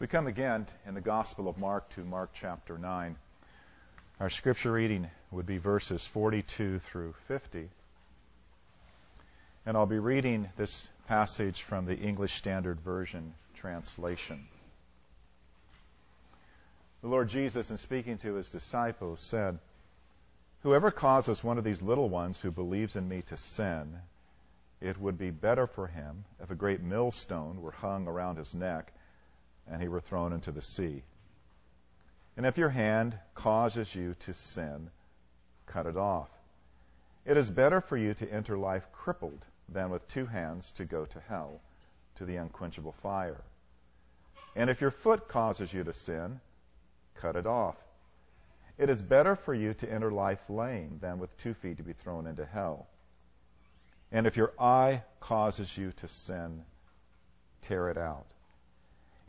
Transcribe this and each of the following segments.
We come again in the Gospel of Mark to Mark chapter 9. Our scripture reading would be verses 42 through 50. And I'll be reading this passage from the English Standard Version translation. The Lord Jesus, in speaking to his disciples, said, Whoever causes one of these little ones who believes in me to sin, it would be better for him if a great millstone were hung around his neck and he were thrown into the sea. And if your hand causes you to sin, cut it off. It is better for you to enter life crippled than with two hands to go to hell, to the unquenchable fire. And if your foot causes you to sin, cut it off. It is better for you to enter life lame than with two feet to be thrown into hell. And if your eye causes you to sin, tear it out.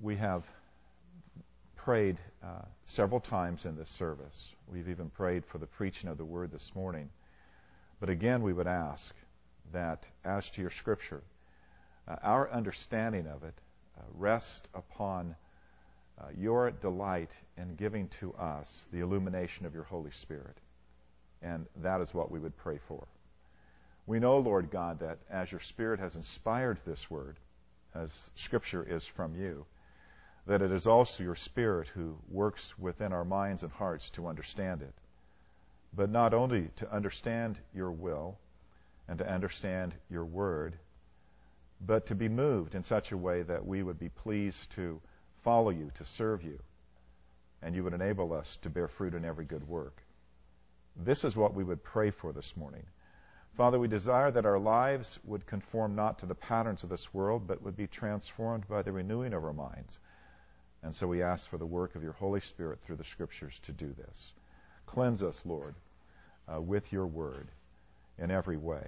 we have prayed uh, several times in this service. We've even prayed for the preaching of the word this morning. But again, we would ask that as to your scripture, uh, our understanding of it uh, rest upon uh, your delight in giving to us the illumination of your Holy Spirit. And that is what we would pray for. We know, Lord God, that as your Spirit has inspired this word, as Scripture is from you, that it is also your Spirit who works within our minds and hearts to understand it. But not only to understand your will and to understand your word, but to be moved in such a way that we would be pleased to follow you, to serve you, and you would enable us to bear fruit in every good work. This is what we would pray for this morning. Father, we desire that our lives would conform not to the patterns of this world, but would be transformed by the renewing of our minds and so we ask for the work of your Holy Spirit through the Scriptures to do this. Cleanse us, Lord, uh, with your word in every way.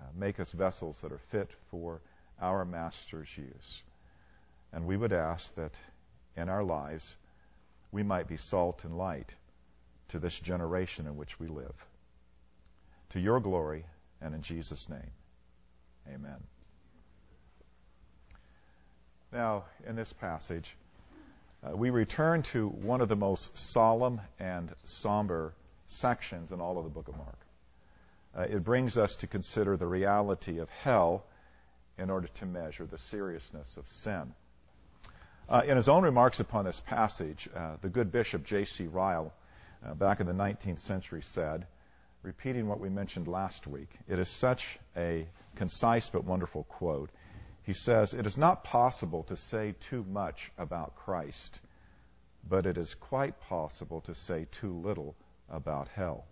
Uh, make us vessels that are fit for our Master's use. And we would ask that in our lives we might be salt and light to this generation in which we live. To your glory and in Jesus' name. Amen. Now, in this passage, uh, we return to one of the most solemn and somber sections in all of the book of Mark. Uh, it brings us to consider the reality of hell in order to measure the seriousness of sin. Uh, in his own remarks upon this passage, uh, the good bishop J.C. Ryle, uh, back in the 19th century, said, repeating what we mentioned last week, it is such a concise but wonderful quote. He says, It is not possible to say too much about Christ, but it is quite possible to say too little about hell.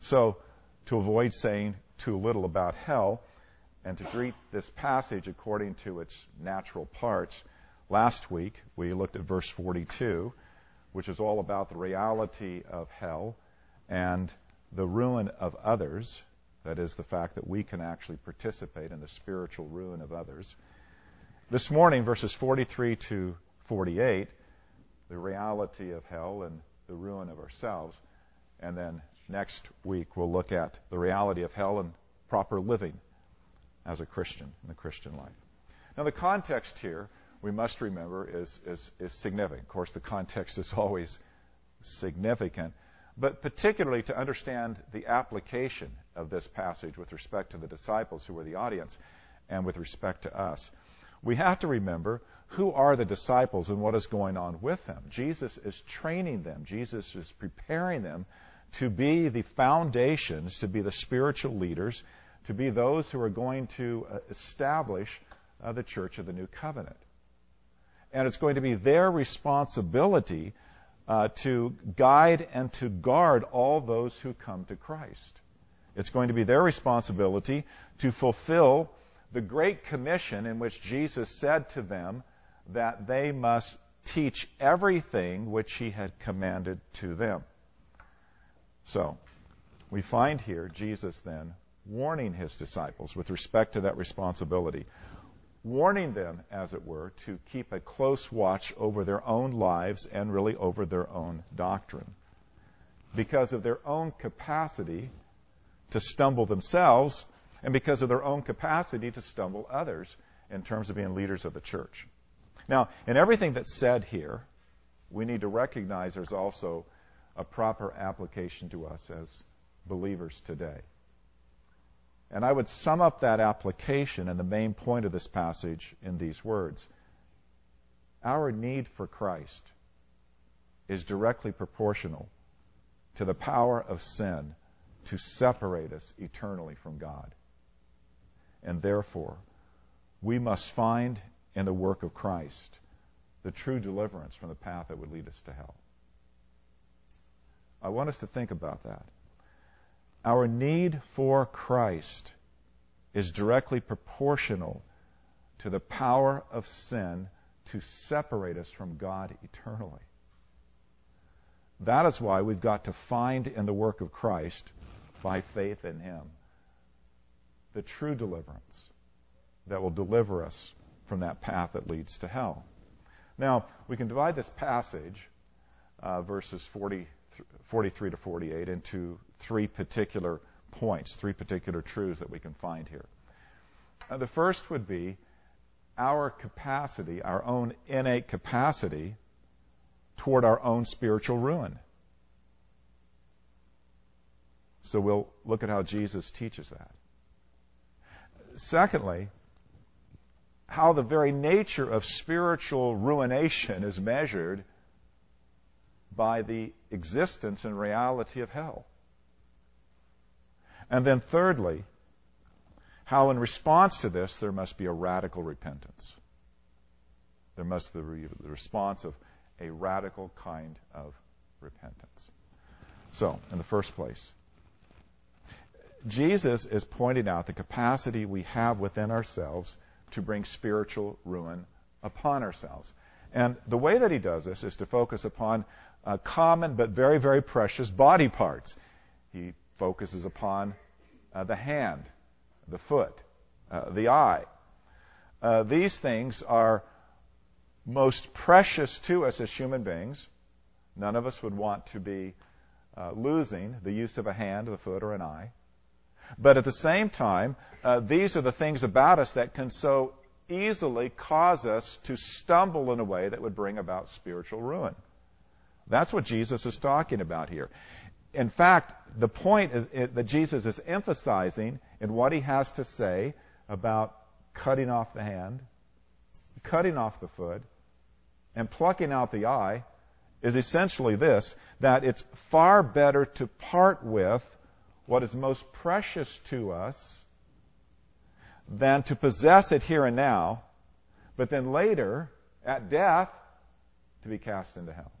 So, to avoid saying too little about hell, and to treat this passage according to its natural parts, last week we looked at verse 42, which is all about the reality of hell and the ruin of others, that is, the fact that we can actually participate in the spiritual ruin of others. This morning, verses 43 to 48, the reality of hell and the ruin of ourselves. And then next week, we'll look at the reality of hell and proper living as a Christian in the Christian life. Now, the context here, we must remember, is, is, is significant. Of course, the context is always significant but particularly to understand the application of this passage with respect to the disciples who were the audience and with respect to us. We have to remember who are the disciples and what is going on with them. Jesus is training them, Jesus is preparing them to be the foundations, to be the spiritual leaders, to be those who are going to uh, establish uh, the church of the new covenant. And it's going to be their responsibility uh, to guide and to guard all those who come to Christ. It's going to be their responsibility to fulfill the Great Commission in which Jesus said to them that they must teach everything which he had commanded to them. So, we find here Jesus then warning his disciples with respect to that responsibility, warning them, as it were, to keep a close watch over their own lives and really over their own doctrine. Because of their own capacity to stumble themselves and because of their own capacity to stumble others in terms of being leaders of the church. Now, in everything that's said here, we need to recognize there's also a proper application to us as believers today. And I would sum up that application and the main point of this passage in these words. Our need for Christ is directly proportional to the power of sin to separate us eternally from God. And therefore, we must find in the work of Christ the true deliverance from the path that would lead us to hell. I want us to think about that. Our need for Christ is directly proportional to the power of sin to separate us from God eternally. That is why we've got to find in the work of Christ, by faith in Him, the true deliverance that will deliver us from that path that leads to hell. Now, we can divide this passage, uh, verses 40, 43 to 48, into three particular points, three particular truths that we can find here. The first would be our capacity, our own innate capacity toward our own spiritual ruin. So we'll look at how Jesus teaches that. Secondly, how the very nature of spiritual ruination is measured by the existence and reality of hell. And then, thirdly, how in response to this there must be a radical repentance. There must be the response of a radical kind of repentance. So, in the first place, Jesus is pointing out the capacity we have within ourselves to bring spiritual ruin upon ourselves. And the way that he does this is to focus upon uh, common but very, very precious body parts. He focuses upon uh, the hand, the foot, uh, the eye. Uh, these things are most precious to us as human beings. None of us would want to be uh, losing the use of a hand, the foot, or an eye. But at the same time, uh, these are the things about us that can so easily cause us to stumble in a way that would bring about spiritual ruin. That's what Jesus is talking about here. In fact, the point is, it, that Jesus is emphasizing in what he has to say about cutting off the hand, cutting off the foot, and plucking out the eye is essentially this that it's far better to part with what is most precious to us than to possess it here and now, but then later, at death, to be cast into hell.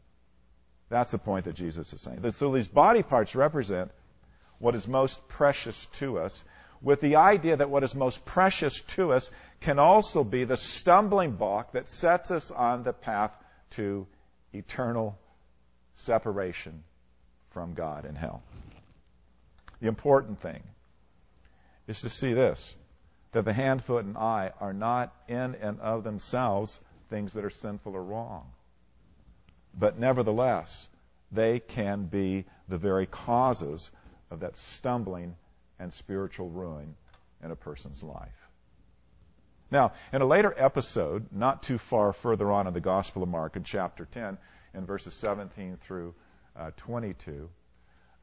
That's the point that Jesus is saying. So these body parts represent what is most precious to us, with the idea that what is most precious to us can also be the stumbling block that sets us on the path to eternal separation from God in hell. The important thing is to see this that the hand, foot, and eye are not in and of themselves things that are sinful or wrong. But nevertheless, they can be the very causes of that stumbling and spiritual ruin in a person's life. Now, in a later episode, not too far further on in the Gospel of Mark, in chapter 10, in verses 17 through uh, 22,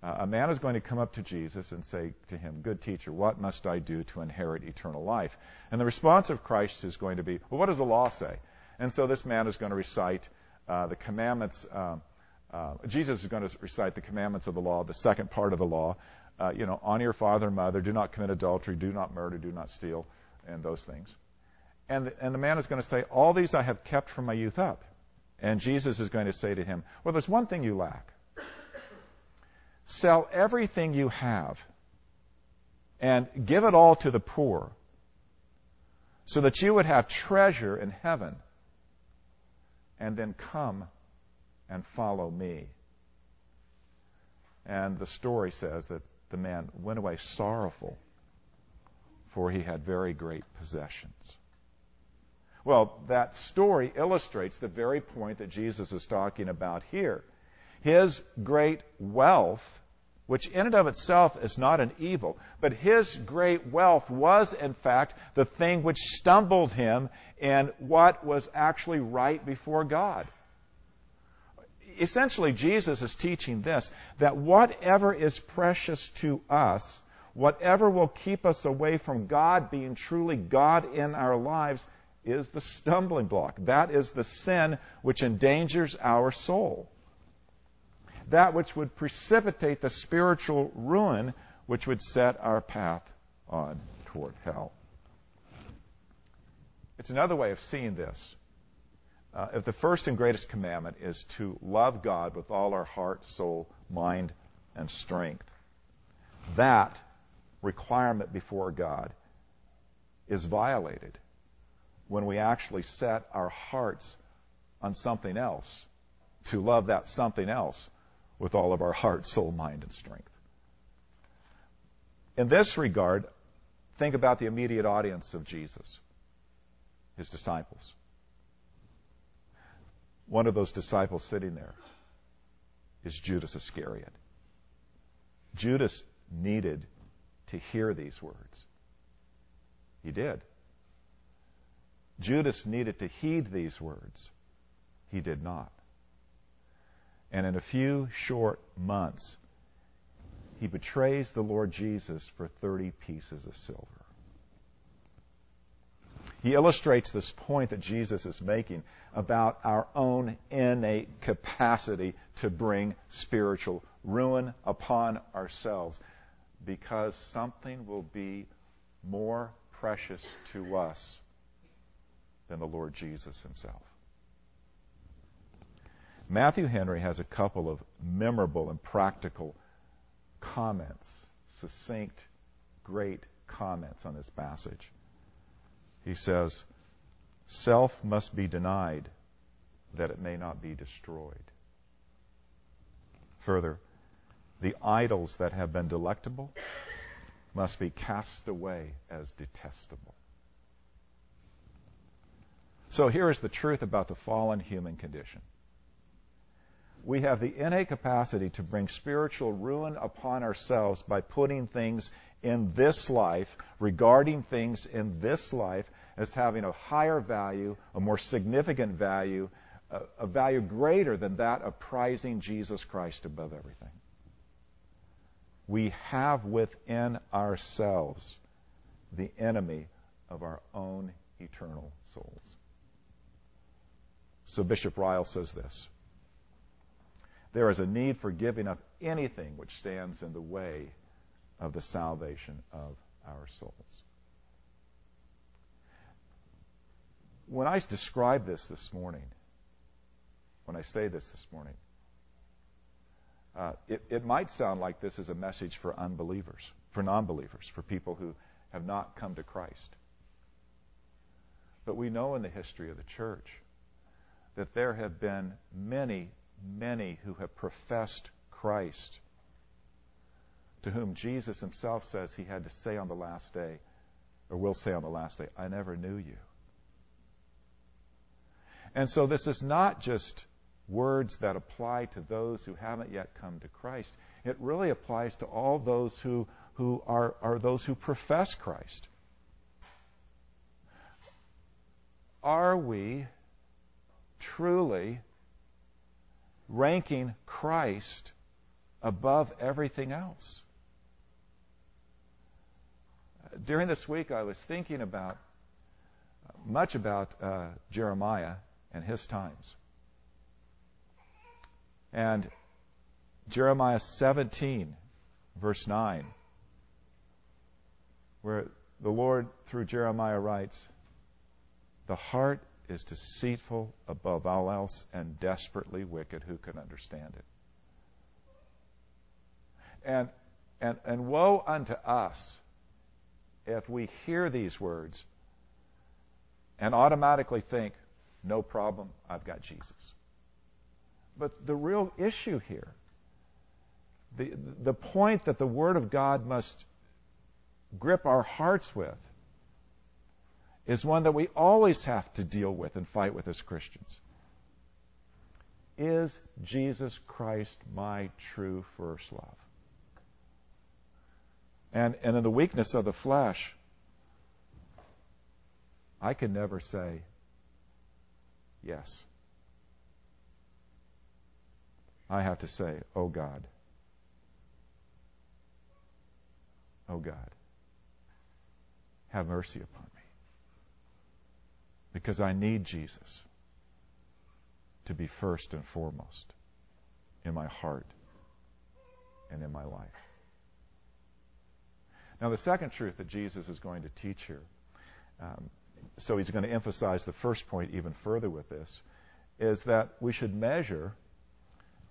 uh, a man is going to come up to Jesus and say to him, Good teacher, what must I do to inherit eternal life? And the response of Christ is going to be, Well, what does the law say? And so this man is going to recite uh, the commandments. Uh, uh, Jesus is going to recite the commandments of the law, the second part of the law. Uh, you know, honor your father and mother, do not commit adultery, do not murder, do not steal, and those things. And the, and the man is going to say, All these I have kept from my youth up. And Jesus is going to say to him, Well, there's one thing you lack. Sell everything you have and give it all to the poor so that you would have treasure in heaven. And then come and follow me. And the story says that the man went away sorrowful, for he had very great possessions. Well, that story illustrates the very point that Jesus is talking about here. His great wealth, which in and of itself is not an evil, but his great wealth was, in fact, the thing which stumbled him in what was actually right before God essentially, Jesus is teaching this that whatever is precious to us, whatever will keep us away from God being truly God in our lives, is the stumbling block. That is the sin which endangers our soul. That which would precipitate the spiritual ruin which would set our path on toward hell. It's another way of seeing this uh, if the first and greatest commandment is to love God with all our heart, soul, mind, and strength, that requirement before God is violated when we actually set our hearts on something else to love that something else with all of our heart, soul, mind, and strength. In this regard, think about the immediate audience of Jesus, his disciples one of those disciples sitting there is Judas Iscariot. Judas needed to hear these words. He did. Judas needed to heed these words. He did not. And in a few short months, he betrays the Lord Jesus for 30 pieces of silver. He illustrates this point that Jesus is making about our own innate capacity to bring spiritual ruin upon ourselves because something will be more precious to us than the Lord Jesus himself. Matthew Henry has a couple of memorable and practical comments, succinct, great comments on this passage. He says, Self must be denied that it may not be destroyed. Further, the idols that have been delectable must be cast away as detestable. So here is the truth about the fallen human condition. We have the innate capacity to bring spiritual ruin upon ourselves by putting things in this life, regarding things in this life as having a higher value, a more significant value, a, a value greater than that of prizing Jesus Christ above everything. We have within ourselves the enemy of our own eternal souls. So Bishop Ryle says this There is a need for giving up anything which stands in the way of the salvation of our souls. When I describe this this morning, when I say this this morning, uh, it, it might sound like this is a message for unbelievers, for non believers, for people who have not come to Christ. But we know in the history of the church that there have been many, many who have professed Christ, to whom Jesus himself says he had to say on the last day, or will say on the last day, I never knew you. And so this is not just words that apply to those who haven't yet come to Christ. It really applies to all those who, who are, are those who profess Christ. Are we truly ranking Christ above everything else? During this week, I was thinking about much about uh, Jeremiah and his times. And Jeremiah 17, verse 9, where the Lord, through Jeremiah, writes, The heart is deceitful above all else and desperately wicked. Who can understand it? And, and, and woe unto us if we hear these words and automatically think, No problem. I've got Jesus. But the real issue here, the, the point that the Word of God must grip our hearts with, is one that we always have to deal with and fight with as Christians. Is Jesus Christ my true first love? And, and in the weakness of the flesh, I can never say yes. I have to say, Oh God. Oh God. Have mercy upon me. Because I need Jesus to be first and foremost in my heart and in my life. Now, the second truth that Jesus is going to teach here, um, so he's going to emphasize the first point even further with this, is that we should measure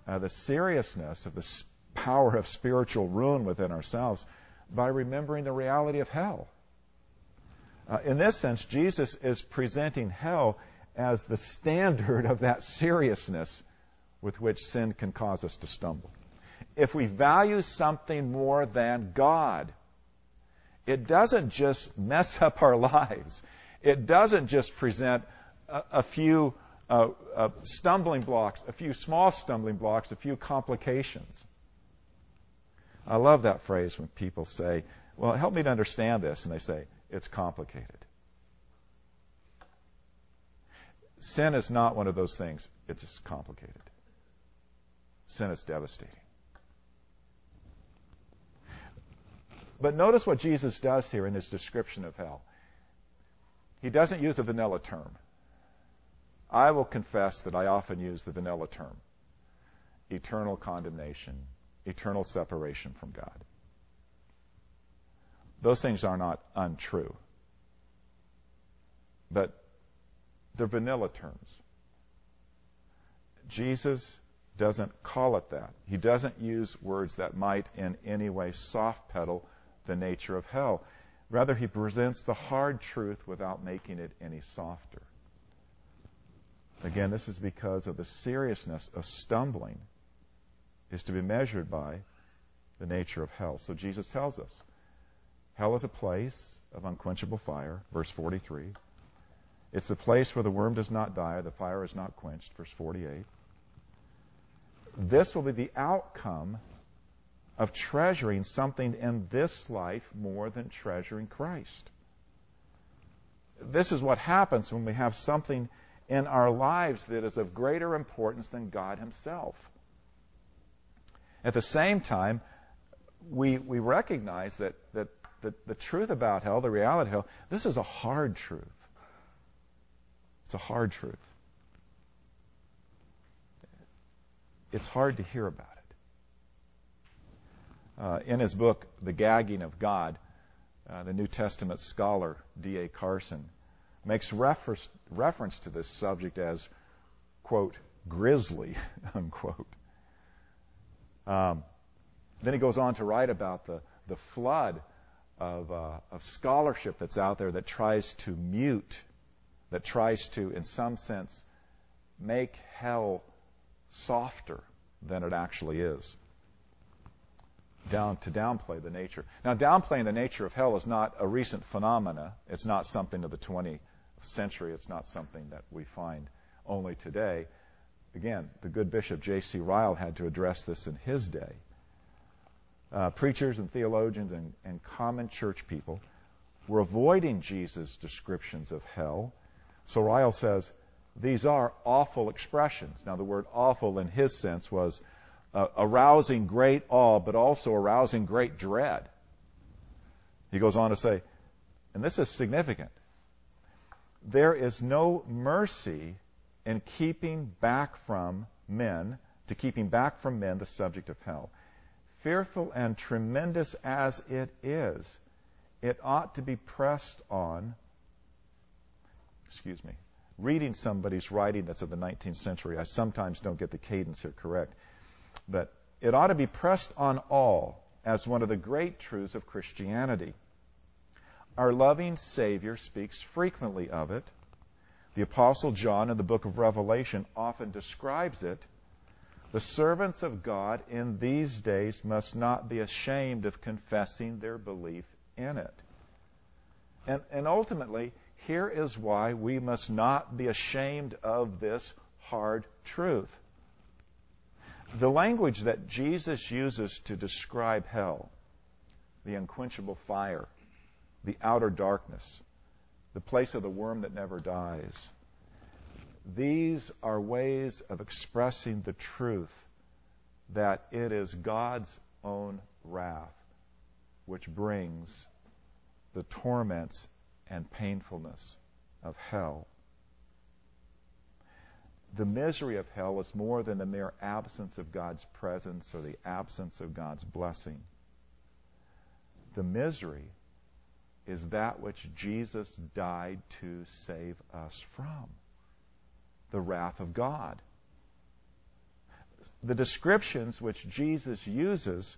uh, the seriousness of the power of spiritual ruin within ourselves by remembering the reality of hell. Uh, in this sense, Jesus is presenting hell as the standard of that seriousness with which sin can cause us to stumble. If we value something more than God, it doesn't just mess up our lives. It doesn't just present a, a few uh, uh, stumbling blocks, a few small stumbling blocks, a few complications. I love that phrase when people say, Well, help me to understand this. And they say, It's complicated. Sin is not one of those things, it's just complicated. Sin is devastating. But notice what Jesus does here in his description of hell. He doesn't use a vanilla term. I will confess that I often use the vanilla term eternal condemnation, eternal separation from God. Those things are not untrue, but they're vanilla terms. Jesus doesn't call it that. He doesn't use words that might in any way soft pedal the nature of hell. Rather, he presents the hard truth without making it any softer. Again, this is because of the seriousness of stumbling is to be measured by the nature of hell. So Jesus tells us hell is a place of unquenchable fire, verse 43. It's the place where the worm does not die, the fire is not quenched, verse 48. This will be the outcome of treasuring something in this life more than treasuring Christ. This is what happens when we have something in our lives that is of greater importance than God Himself. At the same time, we, we recognize that, that, that the truth about hell, the reality of hell, this is a hard truth. It's a hard truth. It's hard to hear about uh, in his book, The Gagging of God, uh, the New Testament scholar D.A. Carson makes reference, reference to this subject as, quote, grisly, unquote. Um, then he goes on to write about the, the flood of, uh, of scholarship that's out there that tries to mute, that tries to, in some sense, make hell softer than it actually is down to downplay the nature. Now, downplaying the nature of hell is not a recent phenomena. It's not something of the 20th century. It's not something that we find only today. Again, the good Bishop J.C. Ryle had to address this in his day. Uh, preachers and theologians and, and common church people were avoiding Jesus' descriptions of hell. So Ryle says these are awful expressions. Now, the word awful in his sense was uh, arousing great awe, but also arousing great dread. He goes on to say, and this is significant there is no mercy in keeping back from men, to keeping back from men the subject of hell. Fearful and tremendous as it is, it ought to be pressed on. Excuse me. Reading somebody's writing that's of the 19th century, I sometimes don't get the cadence here correct. But it ought to be pressed on all as one of the great truths of Christianity. Our loving Savior speaks frequently of it. The Apostle John in the book of Revelation often describes it. The servants of God in these days must not be ashamed of confessing their belief in it. And, and ultimately, here is why we must not be ashamed of this hard truth. The language that Jesus uses to describe hell, the unquenchable fire, the outer darkness, the place of the worm that never dies. These are ways of expressing the truth that it is God's own wrath which brings the torments and painfulness of hell. The misery of hell is more than the mere absence of God's presence or the absence of God's blessing. The misery is that which Jesus died to save us from the wrath of God. The descriptions which Jesus uses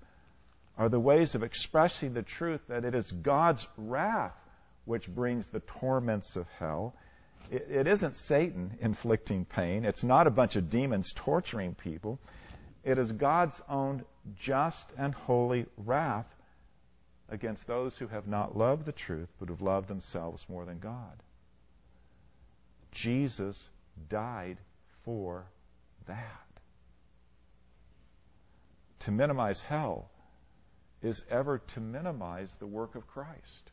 are the ways of expressing the truth that it is God's wrath which brings the torments of hell. It, it isn't Satan inflicting pain. It's not a bunch of demons torturing people. It is God's own just and holy wrath against those who have not loved the truth, but have loved themselves more than God. Jesus died for that. To minimize hell is ever to minimize the work of Christ.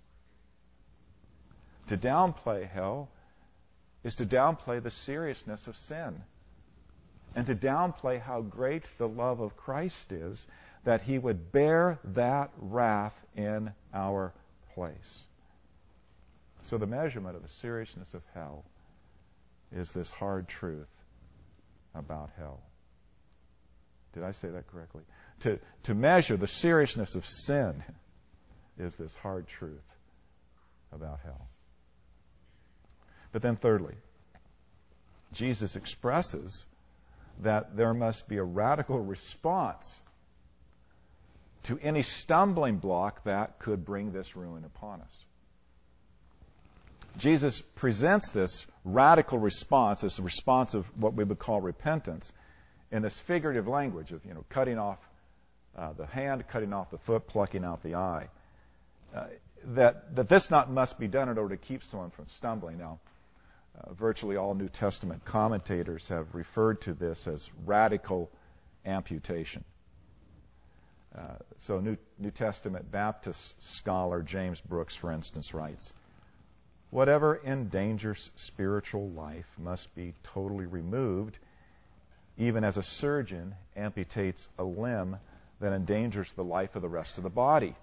To downplay hell is to downplay the seriousness of sin and to downplay how great the love of Christ is that he would bear that wrath in our place. So, the measurement of the seriousness of hell is this hard truth about hell. Did I say that correctly? To, to measure the seriousness of sin is this hard truth about hell. But then, thirdly, Jesus expresses that there must be a radical response to any stumbling block that could bring this ruin upon us. Jesus presents this radical response, this response of what we would call repentance, in this figurative language of you know cutting off uh, the hand, cutting off the foot, plucking out the eye. Uh, that that this not must be done in order to keep someone from stumbling. Now, uh, virtually all New Testament commentators have referred to this as radical amputation. Uh, so, New, New Testament Baptist scholar James Brooks, for instance, writes Whatever endangers spiritual life must be totally removed, even as a surgeon amputates a limb that endangers the life of the rest of the body.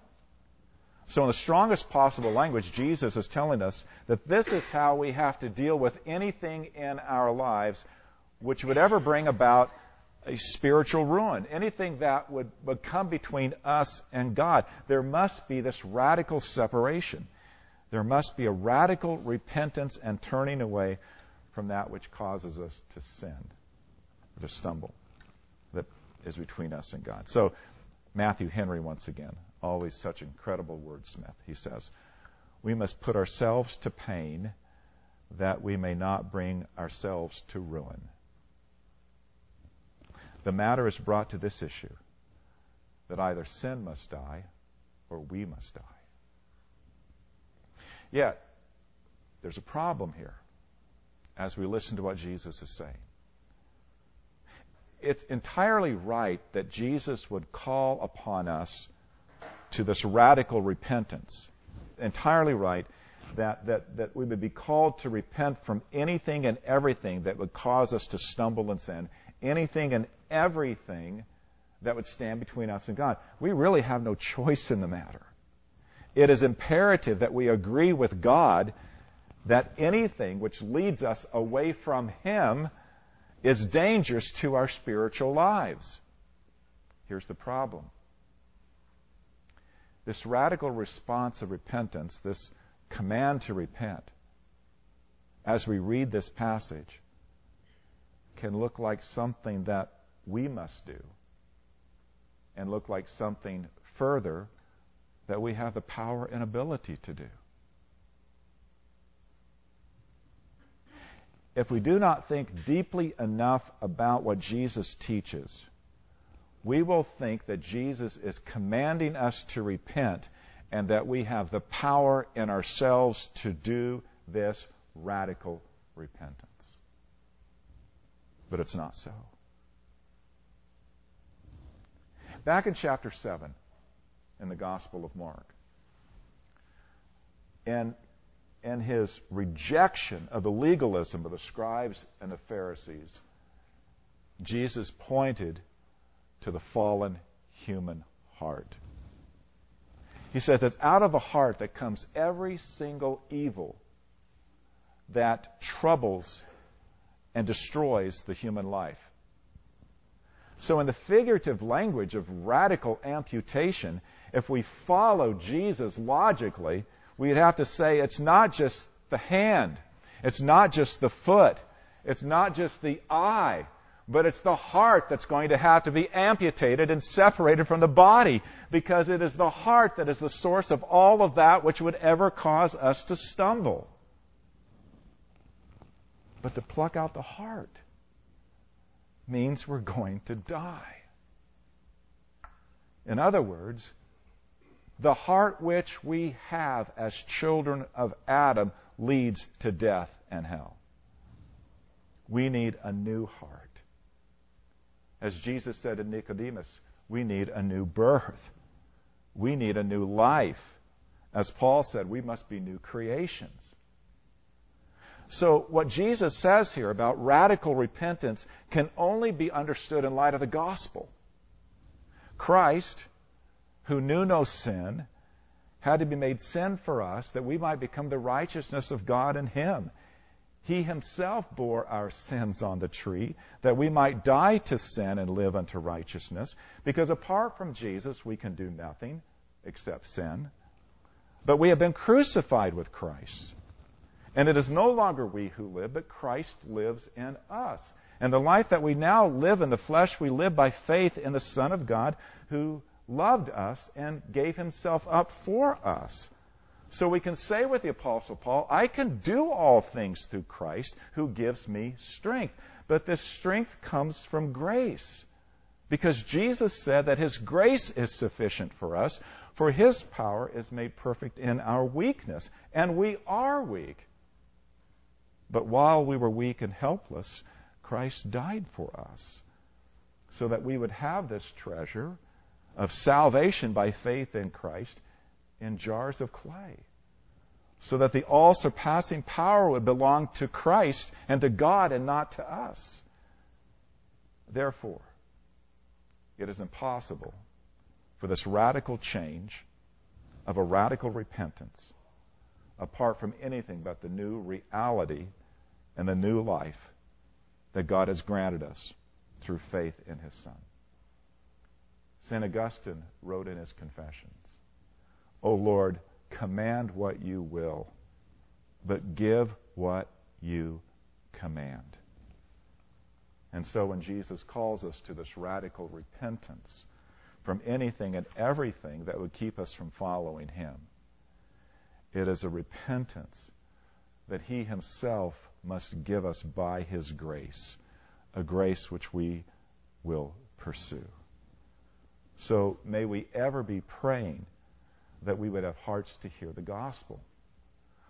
So, in the strongest possible language, Jesus is telling us that this is how we have to deal with anything in our lives which would ever bring about a spiritual ruin, anything that would, would come between us and God. There must be this radical separation. There must be a radical repentance and turning away from that which causes us to sin, to stumble, that is between us and God. So, Matthew Henry, once again, always such incredible wordsmith, he says, We must put ourselves to pain that we may not bring ourselves to ruin. The matter is brought to this issue that either sin must die or we must die. Yet, there's a problem here as we listen to what Jesus is saying. It's entirely right that Jesus would call upon us to this radical repentance. Entirely right that, that, that we would be called to repent from anything and everything that would cause us to stumble and sin, anything and everything that would stand between us and God. We really have no choice in the matter it is imperative that we agree with God that anything which leads us away from Him is dangerous to our spiritual lives. Here's the problem this radical response of repentance, this command to repent, as we read this passage, can look like something that we must do and look like something further that we have the power and ability to do. if we do not think deeply enough about what Jesus teaches, we will think that Jesus is commanding us to repent and that we have the power in ourselves to do this radical repentance. But it's not so. Back in chapter 7 in the Gospel of Mark, and and his rejection of the legalism of the scribes and the Pharisees, Jesus pointed to the fallen human heart. He says it's out of the heart that comes every single evil that troubles and destroys the human life. So, in the figurative language of radical amputation, if we follow Jesus logically, we'd have to say it's not just the hand, it's not just the foot, it's not just the eye, but it's the heart that's going to have to be amputated and separated from the body because it is the heart that is the source of all of that which would ever cause us to stumble. But to pluck out the heart means we're going to die. In other words, the heart which we have as children of Adam leads to death and hell. We need a new heart. As Jesus said to Nicodemus, we need a new birth. We need a new life. As Paul said, we must be new creations. So, what Jesus says here about radical repentance can only be understood in light of the gospel. Christ who knew no sin, had to be made sin for us that we might become the righteousness of God in him. He himself bore our sins on the tree that we might die to sin and live unto righteousness. Because apart from Jesus, we can do nothing except sin. But we have been crucified with Christ. And it is no longer we who live, but Christ lives in us. And the life that we now live in the flesh, we live by faith in the Son of God who loved us and gave himself up for us. So we can say with the Apostle Paul, I can do all things through Christ who gives me strength. But this strength comes from grace. Because Jesus said that His grace is sufficient for us, for His power is made perfect in our weakness. And we are weak. But while we were weak and helpless, Christ died for us, so that we would have this treasure of salvation by faith in Christ in jars of clay. So that the all surpassing power would belong to Christ and to God and not to us. Therefore, it is impossible for this radical change of a radical repentance apart from anything but the new reality and the new life that God has granted us through faith in His Son. St. Augustine wrote in his Confessions, O Lord, command what you will, but give what you command. And so when Jesus calls us to this radical repentance from anything and everything that would keep us from following him, it is a repentance that he himself must give us by his grace, a grace which we will pursue. So may we ever be praying that we would have hearts to hear the gospel,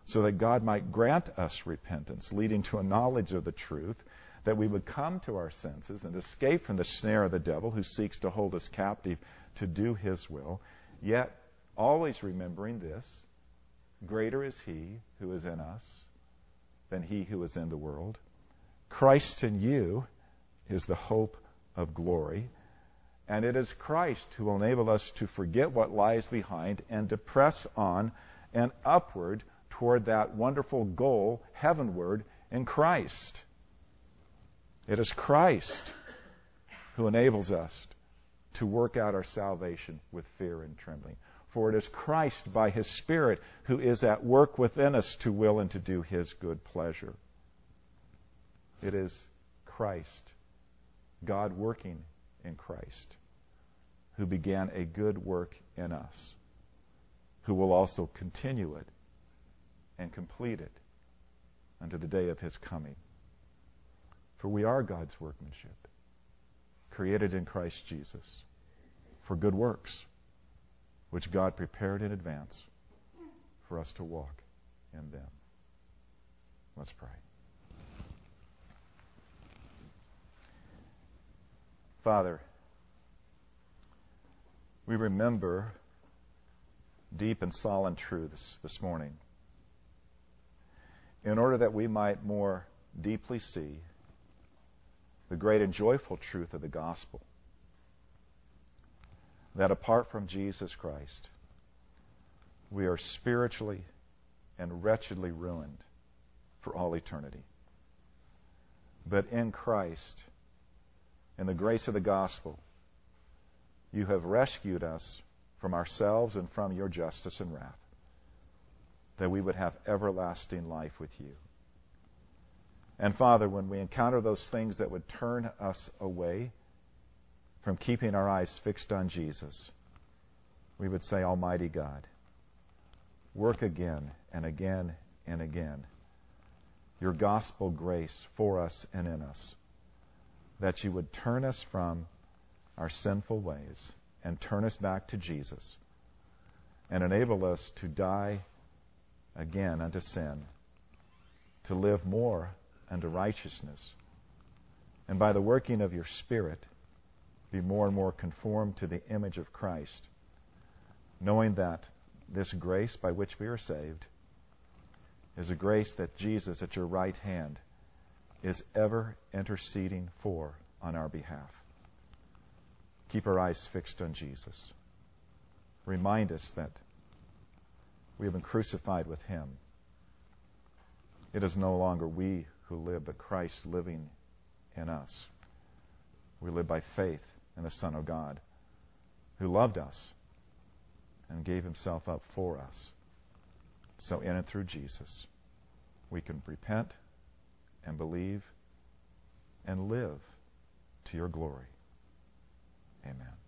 so that God might grant us repentance, leading to a knowledge of the truth, that we would come to our senses and escape from the snare of the devil who seeks to hold us captive to do his will, yet always remembering this greater is he who is in us than he who is in the world. Christ in you is the hope of glory. And it is Christ who will enable us to forget what lies behind and to press on and upward toward that wonderful goal, heavenward, in Christ. It is Christ who enables us to work out our salvation with fear and trembling. For it is Christ by his Spirit who is at work within us to will and to do his good pleasure. It is Christ, God working in Christ, who began a good work in us, who will also continue it and complete it unto the day of his coming. For we are God's workmanship, created in Christ Jesus for good works, which God prepared in advance for us to walk in them. Let's pray. Father, we remember deep and solemn truths this morning in order that we might more deeply see the great and joyful truth of the gospel that apart from Jesus Christ, we are spiritually and wretchedly ruined for all eternity. But in Christ, in the grace of the gospel, you have rescued us from ourselves and from your justice and wrath, that we would have everlasting life with you. And Father, when we encounter those things that would turn us away from keeping our eyes fixed on Jesus, we would say, Almighty God, work again and again and again. Your gospel grace for us and in us, that you would turn us from our sinful ways and turn us back to Jesus and enable us to die again unto sin, to live more unto righteousness, and by the working of your Spirit, be more and more conformed to the image of Christ, knowing that this grace by which we are saved is a grace that Jesus at your right hand is ever interceding for on our behalf. Keep our eyes fixed on Jesus. Remind us that we have been crucified with him. It is no longer we who live, but Christ living in us. We live by faith in the Son of God who loved us and gave himself up for us. So, in and through Jesus, we can repent and believe and live to your glory. Amen.